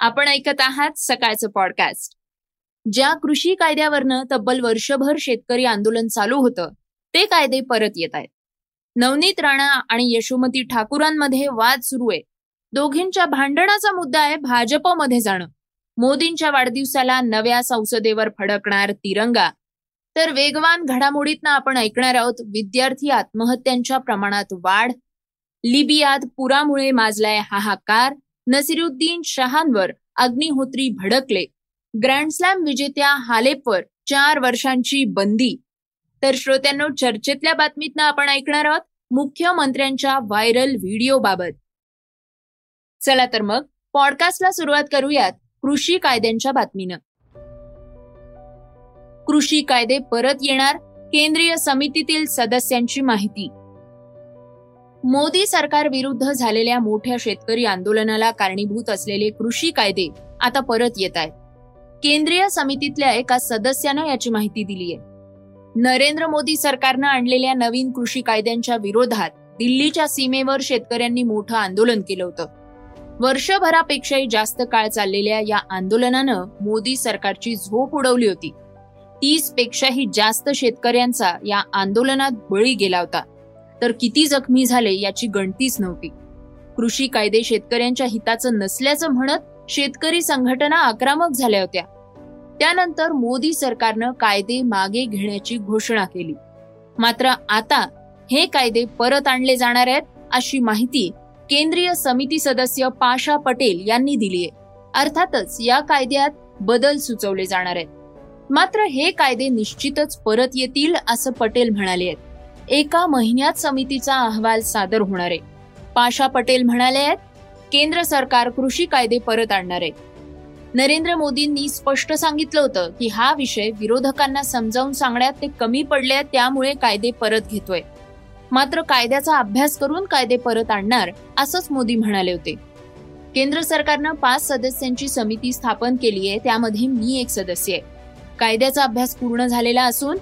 आपण ऐकत आहात सकाळचं पॉडकास्ट ज्या कृषी कायद्यावरनं तब्बल वर्षभर शेतकरी आंदोलन चालू होतं ते कायदे परत येत आहेत. नवनीत राणा आणि यशोमती ठाकूरांमध्ये वाद सुरू आहे. दोघींच्या भांडणाचा मुद्दा आहे भाजपमध्ये जाणं. मोदींच्या वाढदिवसाला नव्या संसदेवर फडकणार तिरंगा. तर वेगवान घडामोडीतनं आपण ऐकणार आहोत विद्यार्थी आत्महत्यांच्या प्रमाणात वाढ. लिबियात पुरामुळे माजलाय हाहाकार. नसिरुद्दीन शहांवर अग्निहोत्री भडकले. ग्रँडस्लॅम विजेत्या हालेपवर चार वर्षांची बंदी. तर श्रोत्यांनो चर्चेतल्या बातमीतनं आपण ऐकणार आहोत मुख्यमंत्र्यांच्या व्हायरल व्हिडिओ बाबत. चला तर मग पॉडकास्टला सुरुवात करूयात कृषी कायद्यांच्या बातमीनं. कृषी कायदे परत येणार केंद्रीय समितीतील सदस्यांची माहिती. मोदी सरकार विरुद्ध झालेल्या मोठ्या शेतकरी आंदोलनाला कारणीभूत असलेले कृषी कायदे आता परत येत आहेत. केंद्रीय समितीतल्या एका सदस्यानं याची माहिती दिली आहे. नरेंद्र मोदी सरकारनं आणलेल्या नवीन कृषी कायद्यांच्या विरोधात दिल्लीच्या सीमेवर शेतकऱ्यांनी मोठं आंदोलन केलं होतं. वर्षभरापेक्षाही जास्त काळ चाललेल्या या आंदोलनानं मोदी सरकारची झोप उडवली होती. तीस पेक्षाही जास्त शेतकऱ्यांचा या आंदोलनात बळी गेला होता. तर किती जखमी झाले याची गणतीच नव्हती. कृषी कायदे शेतकऱ्यांच्या हिताचं नसल्याचं म्हणत शेतकरी संघटना आक्रमक झाल्या होत्या. त्यानंतर मोदी सरकारनं कायदे मागे घेण्याची घोषणा केली. मात्र आता हे कायदे परत आणले जाणार आहेत अशी माहिती केंद्रीय समिती सदस्य पाशा पटेल यांनी दिली आहे अर्थातच या कायद्यात बदल सुचवले जाणार आहेत. मात्र हे कायदे निश्चितच परत येतील असं पटेल म्हणाले आहेत. एका महिन्यात समितीचा अहवाल सादर होणार आहे. पाशा पटेल म्हणाले आहेत केंद्र सरकार कृषी कायदे परत आणणार आहे. नरेंद्र मोदींनी स्पष्ट सांगितलं होतं की हा विषय विरोधकांना समजावून सांगण्यात ते कमी पडले त्यामुळे कायदे परत घेतोय. मात्र कायद्याचा अभ्यास करून कायदे परत आणणार असंच मोदी म्हणाले होते. केंद्र सरकारनं पाच सदस्यांची समिती स्थापन केली आहे त्यामध्ये मी एक सदस्य आहे. कायद्याचा अभ्यास पूर्ण झालेला असून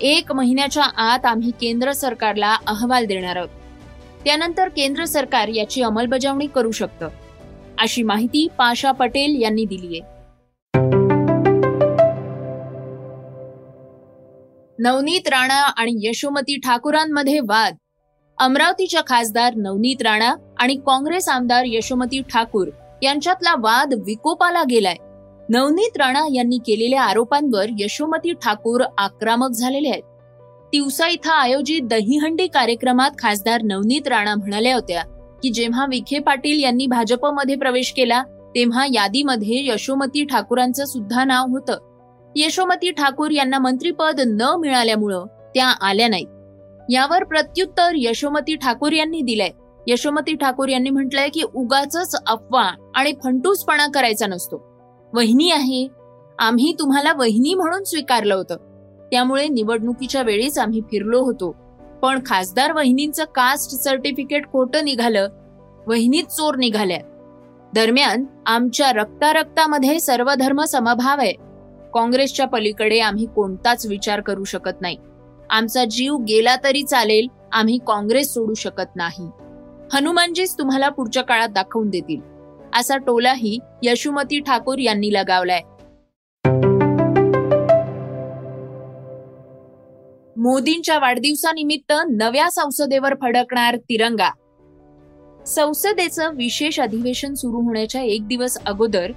एक महिन्याच्या आत आम्ही केंद्र सरकारला अहवाल देणार आहोत. त्यानंतर केंद्र सरकार याची अंमलबजावणी करू शकतं अशी माहिती पाशा पटेल यांनी दिली आहे. नवनीत राणा आणि यशोमती ठाकूरांमध्ये वाद. अमरावतीच्या खासदार नवनीत राणा आणि काँग्रेस आमदार यशोमती ठाकूर यांच्यातला वाद विकोपाला गेलाय. नवनीत राणा यांनी केलेल्या आरोपांवर यशोमती ठाकूर आक्रमक झालेले आहेत. तिवसा इथं आयोजित दहीहंडी कार्यक्रमात खासदार नवनीत राणा म्हणाल्या होत्या की जेव्हा विखे पाटील यांनी भाजपमध्ये प्रवेश केला तेव्हा यादीमध्ये यशोमती ठाकूरांचं सुद्धा नाव होतं. यशोमती ठाकूर यांना मंत्रीपद न मिळाल्यामुळं त्या आल्या नाहीत. यावर प्रत्युत्तर यशोमती ठाकूर यांनी दिलंय. यशोमती ठाकूर यांनी म्हटलंय की उगाच अफवा आणि फंटूसपणा करायचा नसतो. वहिनी आहे. आम्ही तुम्हाला वहिनी म्हणून स्वीकारलं होतं. त्यामुळे निवडणुकीच्या वेळीच आम्ही फिरलो होतो. पण खासदार वहिनींचं कास्ट सर्टिफिकेट खोटं निघालं. वहिनीत चोर निघाल्या. दरम्यान आमच्या रक्तारक्तामध्ये सर्व धर्म समभाव आहे. काँग्रेसच्या पलीकडे आम्ही कोणताच विचार करू शकत नाही. आमचा जीव गेला तरी चालेल आम्ही काँग्रेस सोडू शकत नाही. हनुमानजीच तुम्हाला पुढच्या काळात दाखवून देतील. असा टोलाही यशुमती ठाकूर यांनी लगावलाय. मोदींच्या वाढदिवसानिमित्त नव्या संसदेवर फडकणार तिरंगा. संसदेचं विशेष अधिवेशन सुरू होण्याच्या एक दिवस अगोदर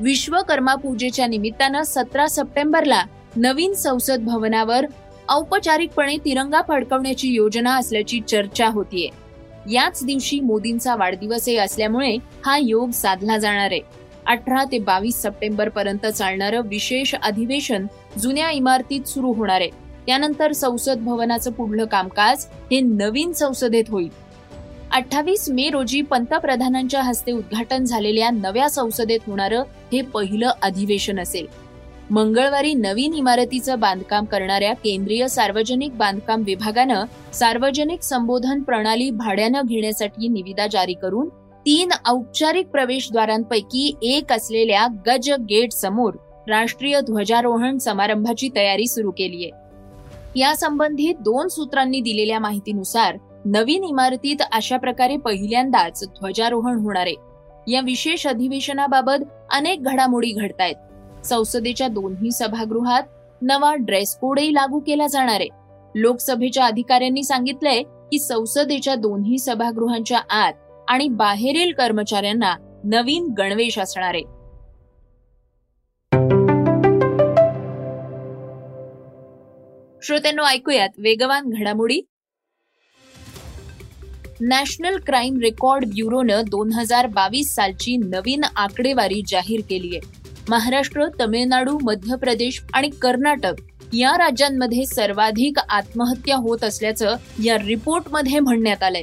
विश्वकर्मा पूजेच्या निमित्तानं सतरा सप्टेंबरला नवीन संसद भवनावर औपचारिकपणे तिरंगा फडकवण्याची योजना असल्याची चर्चा होतीये. याच दिवशी मोदींचा वाढदिवस असल्यामुळे हा योग साधला जाणार आहे. अठरा ते बावीस सप्टेंबर पर्यंत चालणारं विशेष अधिवेशन जुन्या इमारतीत सुरू होणार आहे. त्यानंतर संसद भवनाचं पुढलं कामकाज हे नवीन संसदेत होईल. अठ्ठावीस मे रोजी पंतप्रधानांच्या हस्ते उद्घाटन झालेल्या नव्या संसदेत होणारं हे पहिलं अधिवेशन असेल. मंगळवारी नवीन इमारतीचं बांधकाम करणाऱ्या केंद्रीय सार्वजनिक बांधकाम विभागानं सार्वजनिक संबोधन प्रणाली भाड्यानं घेण्यासाठी निविदा जारी करून तीन औपचारिक प्रवेशद्वारांपैकी एक असलेल्या गज गेट समोर राष्ट्रीय ध्वजारोहण समारंभाची तयारी सुरू केली आहे. यासंबंधी दोन सूत्रांनी दिलेल्या माहितीनुसार नवीन इमारतीत अशा प्रकारे पहिल्यांदाच ध्वजारोहण होणार आहे. या विशेष अधिवेशनाबाबत अनेक घडामोडी घडतायत. संसदेच्या दोन्ही सभागृहात नवा ड्रेस कोडही लागू केला जाणार आहे. लोकसभेच्या अधिकाऱ्यांनी सांगितलंय की संसदेच्या दोन्ही सभागृहांच्या आत आणि बाहेरील कर्मचाऱ्यांना नवीन गणवेश असणार आहे. श्रोत्यांनो ऐकूयात वेगवान घडामोडी. नॅशनल क्राईम रेकॉर्ड ब्युरोनं दोन हजार बावीस सालची नवीन आकडेवारी जाहीर केली आहे महाराष्ट्र तमिळनाडू मध्य प्रदेश आणि कर्नाटक या राज्यांमध्ये सर्वाधिक आत्महत्या होत असल्याचं या रिपोर्टमध्ये म्हणण्यात आलंय.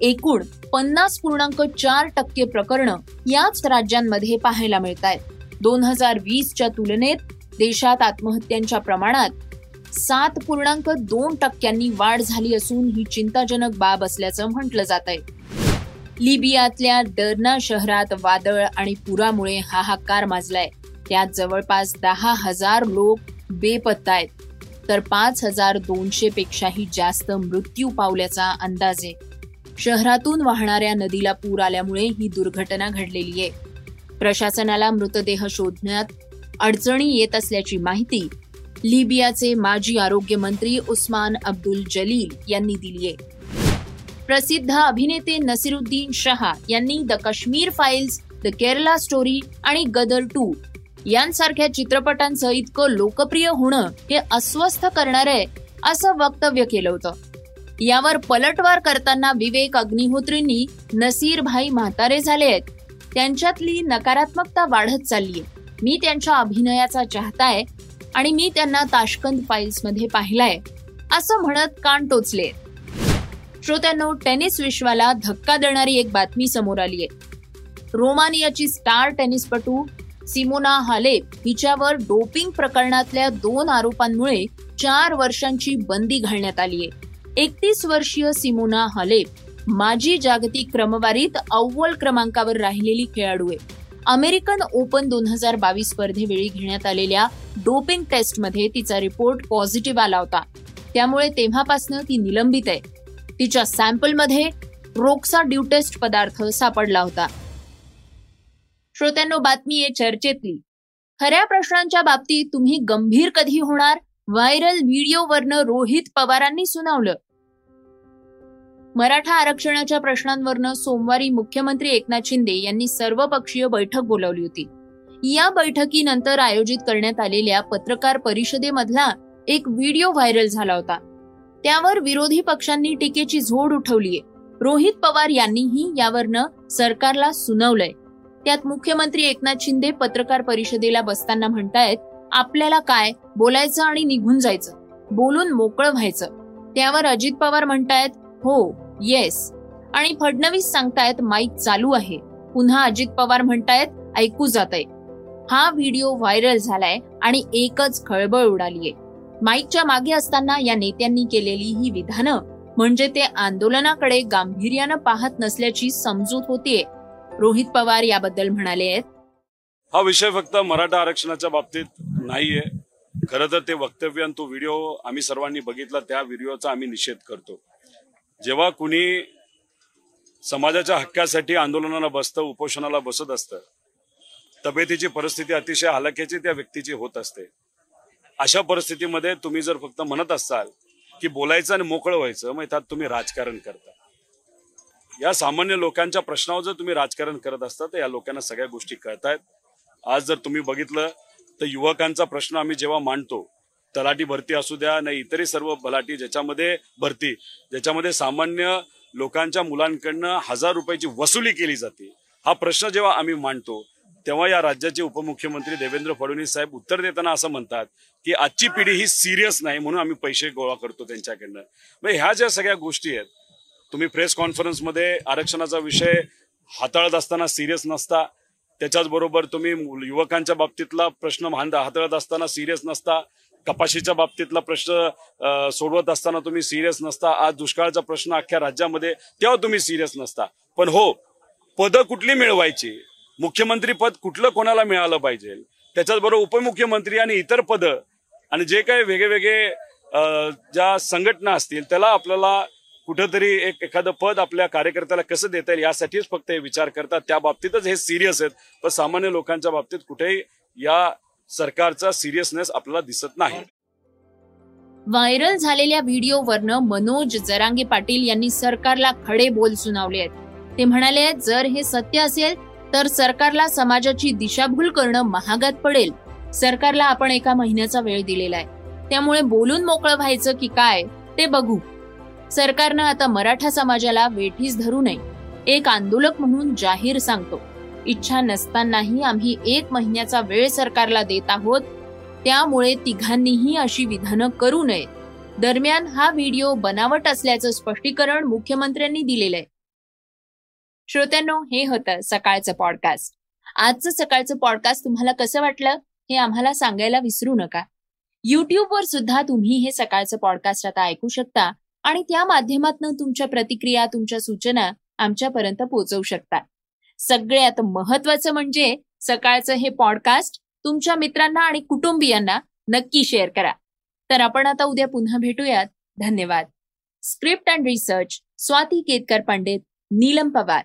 एकूण पन्नास पूर्णांक चार टक्के प्रकरणं याच राज्यांमध्ये पाहायला मिळत आहेत दोन हजार वीसच्या तुलनेत देशात आत्महत्यांच्या प्रमाणात सात पूर्णांक दोन टक्क्यांनी वाढ झाली असून ही चिंताजनक बाब असल्याचं म्हटलं जात आहे लिबियातल्या डर्ना शहरात वादळ आणि पुरामुळे हाहाकार माजलाय. त्यात जवळपास दहा हजार लोक बेपत्ता आहेत. तर पाच हजार दोनशे पेक्षाही जास्त मृत्यू पावल्याचा अंदाज आहे. शहरातून वाहणाऱ्या नदीला पूर आल्यामुळे ही दुर्घटना घडलेली आहे. प्रशासनाला मृतदेह शोधण्यात अडचणी येत असल्याची माहिती लिबियाचे माजी आरोग्य मंत्री उस्मान अब्दुल जलील यांनी दिली आहे. प्रसिद्ध अभिनेते नसिरुद्दीन शहा यांनी the Kashmir files the Kerala story आणि गदर टू यांसारख्या चित्रपटांचं इतकं लोकप्रिय होणं हे अस्वस्थ करणार आहे असं वक्तव्य केलं होतं. यावर पलटवार करताना विवेक अग्निहोत्रींनी नसीर भाई म्हातारे झाले आहेत. त्यांच्यातली नकारात्मकता वाढत चाललीय मी त्यांच्या अभिनयाचा चाहता आहे आणि मी त्यांना ताशकंद फाईल्समध्ये पाहिलाय असं म्हणत कान टोचले श्रोत्यांनो टेनिस विश्वाला धक्का देणारी एक बातमी समोर आली आहे. रोमानियाची स्टार टेनिसपटू सिमोना हालेप हिच्यावर डोपिंग प्रकरणातल्या दोन आरोपांमुळे चार वर्षांची बंदी घालण्यात आली आहे. एकतीस वर्षीय सिमोना हालेप माजी जागतिक क्रमवारीत अव्वल क्रमांकावर राहिलेली खेळाडू आहे. अमेरिकन ओपन दोन हजार बावीस स्पर्धेवेळी घेण्यात आलेल्या डोपिंग टेस्टमध्ये तिचा रिपोर्ट पॉझिटिव्ह आला होता. त्यामुळे तेव्हापासून ती निलंबित आहे. तिच्या सॅम्पलमध्ये रोक्सा ड्युटेस्ट पदार्थ सापडला होता. श्रोत्यांनो बातमी आहे चर्चेतली. खऱ्या प्रश्नांच्या बाबतीत तुम्ही गंभीर कधी होणार? व्हायरल व्हिडिओवरनं रोहित पवारांनी सुनावलं. मराठा आरक्षणाच्या प्रश्नांवरनं सोमवारी मुख्यमंत्री एकनाथ शिंदे यांनी सर्वपक्षीय बैठक बोलावली होती. या बैठकीनंतर आयोजित करण्यात आलेल्या पत्रकार परिषदेमधला एक व्हिडिओ व्हायरल झाला होता. त्यावर विरोधी पक्षांनी टीकेची झोड उठवलीय. रोहित पवार यांनीही यावरनं सरकारला सुनावलंय. त्यात मुख्यमंत्री एकनाथ शिंदे पत्रकार परिषदेला बसताना म्हणतायत आपल्याला काय? बोलायचं आणि निघून जायचं. बोलून मोकळं व्हायचं. त्यावर अजित पवार म्हणतायत हो येस. आणि फडणवीस सांगतायत माईक चालू आहे. पुन्हा अजित पवार म्हणतायत ऐकू जात आहे हा व्हिडिओ व्हायरल झालाय आणि एकच खळबळ उडालीये. माईकच्या मागे असताना या नेत्यांनी केलेली ही विधानं म्हणजे ते आंदोलनाकडे गांभीर्यानं पाहत नसल्याची समजूत होतीये. रोहित पवार याबद्दल म्हणाले आहेत. हा विषय फक्त मराठा आरक्षणाच्या बाबतीत नाहीये. खरं तर ते वक्तव्य आणि तो व्हिडिओ आम्ही सर्वांनी बघितला त्या व्हिडिओचा आम्ही निषेध करतो. जेव्हा कुणी समाजाच्या हक्कासाठी आंदोलनाला बसतं उपोषणाला बसत असतं तब्येतीची परिस्थिती अतिशय हलाख्याची त्या व्यक्तीची होत असते. अशा परिस्थितीमध्ये तुम्ही जर फक्त म्हणत असाल की बोलायचं आणि मोकळं व्हायचं मग त्यात तुम्ही राजकारण करता. या सामान्य लोकांच्या प्रश्नावर जर तुम्ही राजकारण करत असता तर या लोकांना सगळ्या गोष्टी कळतायत. आज जर तुम्ही बघितलं तर युवकांचा प्रश्न आम्ही जेव्हा मांडतो तलाठी भरती असू द्या नाही इतरही सर्व भलाटी ज्याच्यामध्ये भरती ज्याच्यामध्ये सामान्य लोकांच्या मुलांकडनं हजार रुपयाची वसुली केली जाते हा प्रश्न जेव्हा आम्ही मांडतो तेव्हा या राज्याचे उपमुख्यमंत्री देवेंद्र फडणवीस साहेब उत्तर देताना असं म्हणतात की आजची पिढी ही सिरियस नाही म्हणून आम्ही पैसे गोळा करतो त्यांच्याकडनं. मग ह्या ज्या सगळ्या गोष्टी आहेत तुम्ही प्रेस कॉन्फरन्समध्ये आरक्षणाचा विषय हाताळत असताना सिरियस नसता. त्याच्याच बरोबर तुम्ही युवकांच्या बाबतीतला प्रश्न हाताळत असताना सिरियस नसता. कपाशीच्या बाबतीतला प्रश्न सोडवत असताना तुम्ही सिरियस नसता. आज दुष्काळाचा प्रश्न अख्ख्या राज्यामध्ये तेव्हा तुम्ही सिरियस नसता. पण हो पदं कुठली मिळवायची? मुख्यमंत्री पद कुठलं कोणाला मिळालं पाहिजे? त्याच्याच बरोबर उपमुख्यमंत्री आणि इतर पदं आणि जे काही वेगळे वेगळे ज्या संघटना असतील त्याला आपल्याला कुठंतरी एक एखादं पद आपल्या कार्यकर्त्याला कसं देता येईल यासाठीच फक्त हे विचार करतात. त्या बाबतीतच हे सिरियस आहेत. पण सामान्य लोकांच्या बाबतीत कुठेही या सरकारचा सिरियसनेस आपल्याला दिसत नाही. व्हायरल झालेल्या व्हिडिओवरनं मनोज जरांगे पाटील यांनी सरकारला खडे बोल सुनावले आहेत. ते म्हणाले जर हे सत्य असेल तर सरकारला समाजाची दिशाभूल करणं महागात पडेल. सरकारला आपण एका महिन्याचा वेळ दिलेला आहे. त्यामुळे बोलून मोकळं व्हायचं की काय ते बघू. सरकारनं आता मराठा समाजाला वेठीस धरू नये. एक आंदोलक म्हणून जाहीर सांगतो. इच्छा नसतानाही आम्ही एक महिन्याचा वेळ सरकारला देत आहोत. त्यामुळे तिघांनीही अशी विधानं करू नये दरम्यान हा व्हिडिओ बनावट असल्याचं स्पष्टीकरण मुख्यमंत्र्यांनी दिलेलं आहे. श्रोत्यांनो हे होतं सकाळचं पॉडकास्ट आजचं सकाळचं पॉडकास्ट तुम्हाला कसं वाटलं हे आम्हाला सांगायला विसरू नका. युट्यूबवर सुद्धा तुम्ही हे सकाळचं पॉडकास्ट आता ऐकू शकता. आणि त्या माध्यमातून तुमच्या प्रतिक्रिया तुमच्या सूचना आमच्यापर्यंत पोहोचवू शकता सगळ्यात महत्वाचं म्हणजे सकाळचं हे पॉडकास्ट तुमच्या मित्रांना आणि कुटुंबियांना नक्की शेअर करा. तर आपण आता उद्या पुन्हा भेटूयात. धन्यवाद. Script and research Swati Ketkar Pandit Neelam Pawar.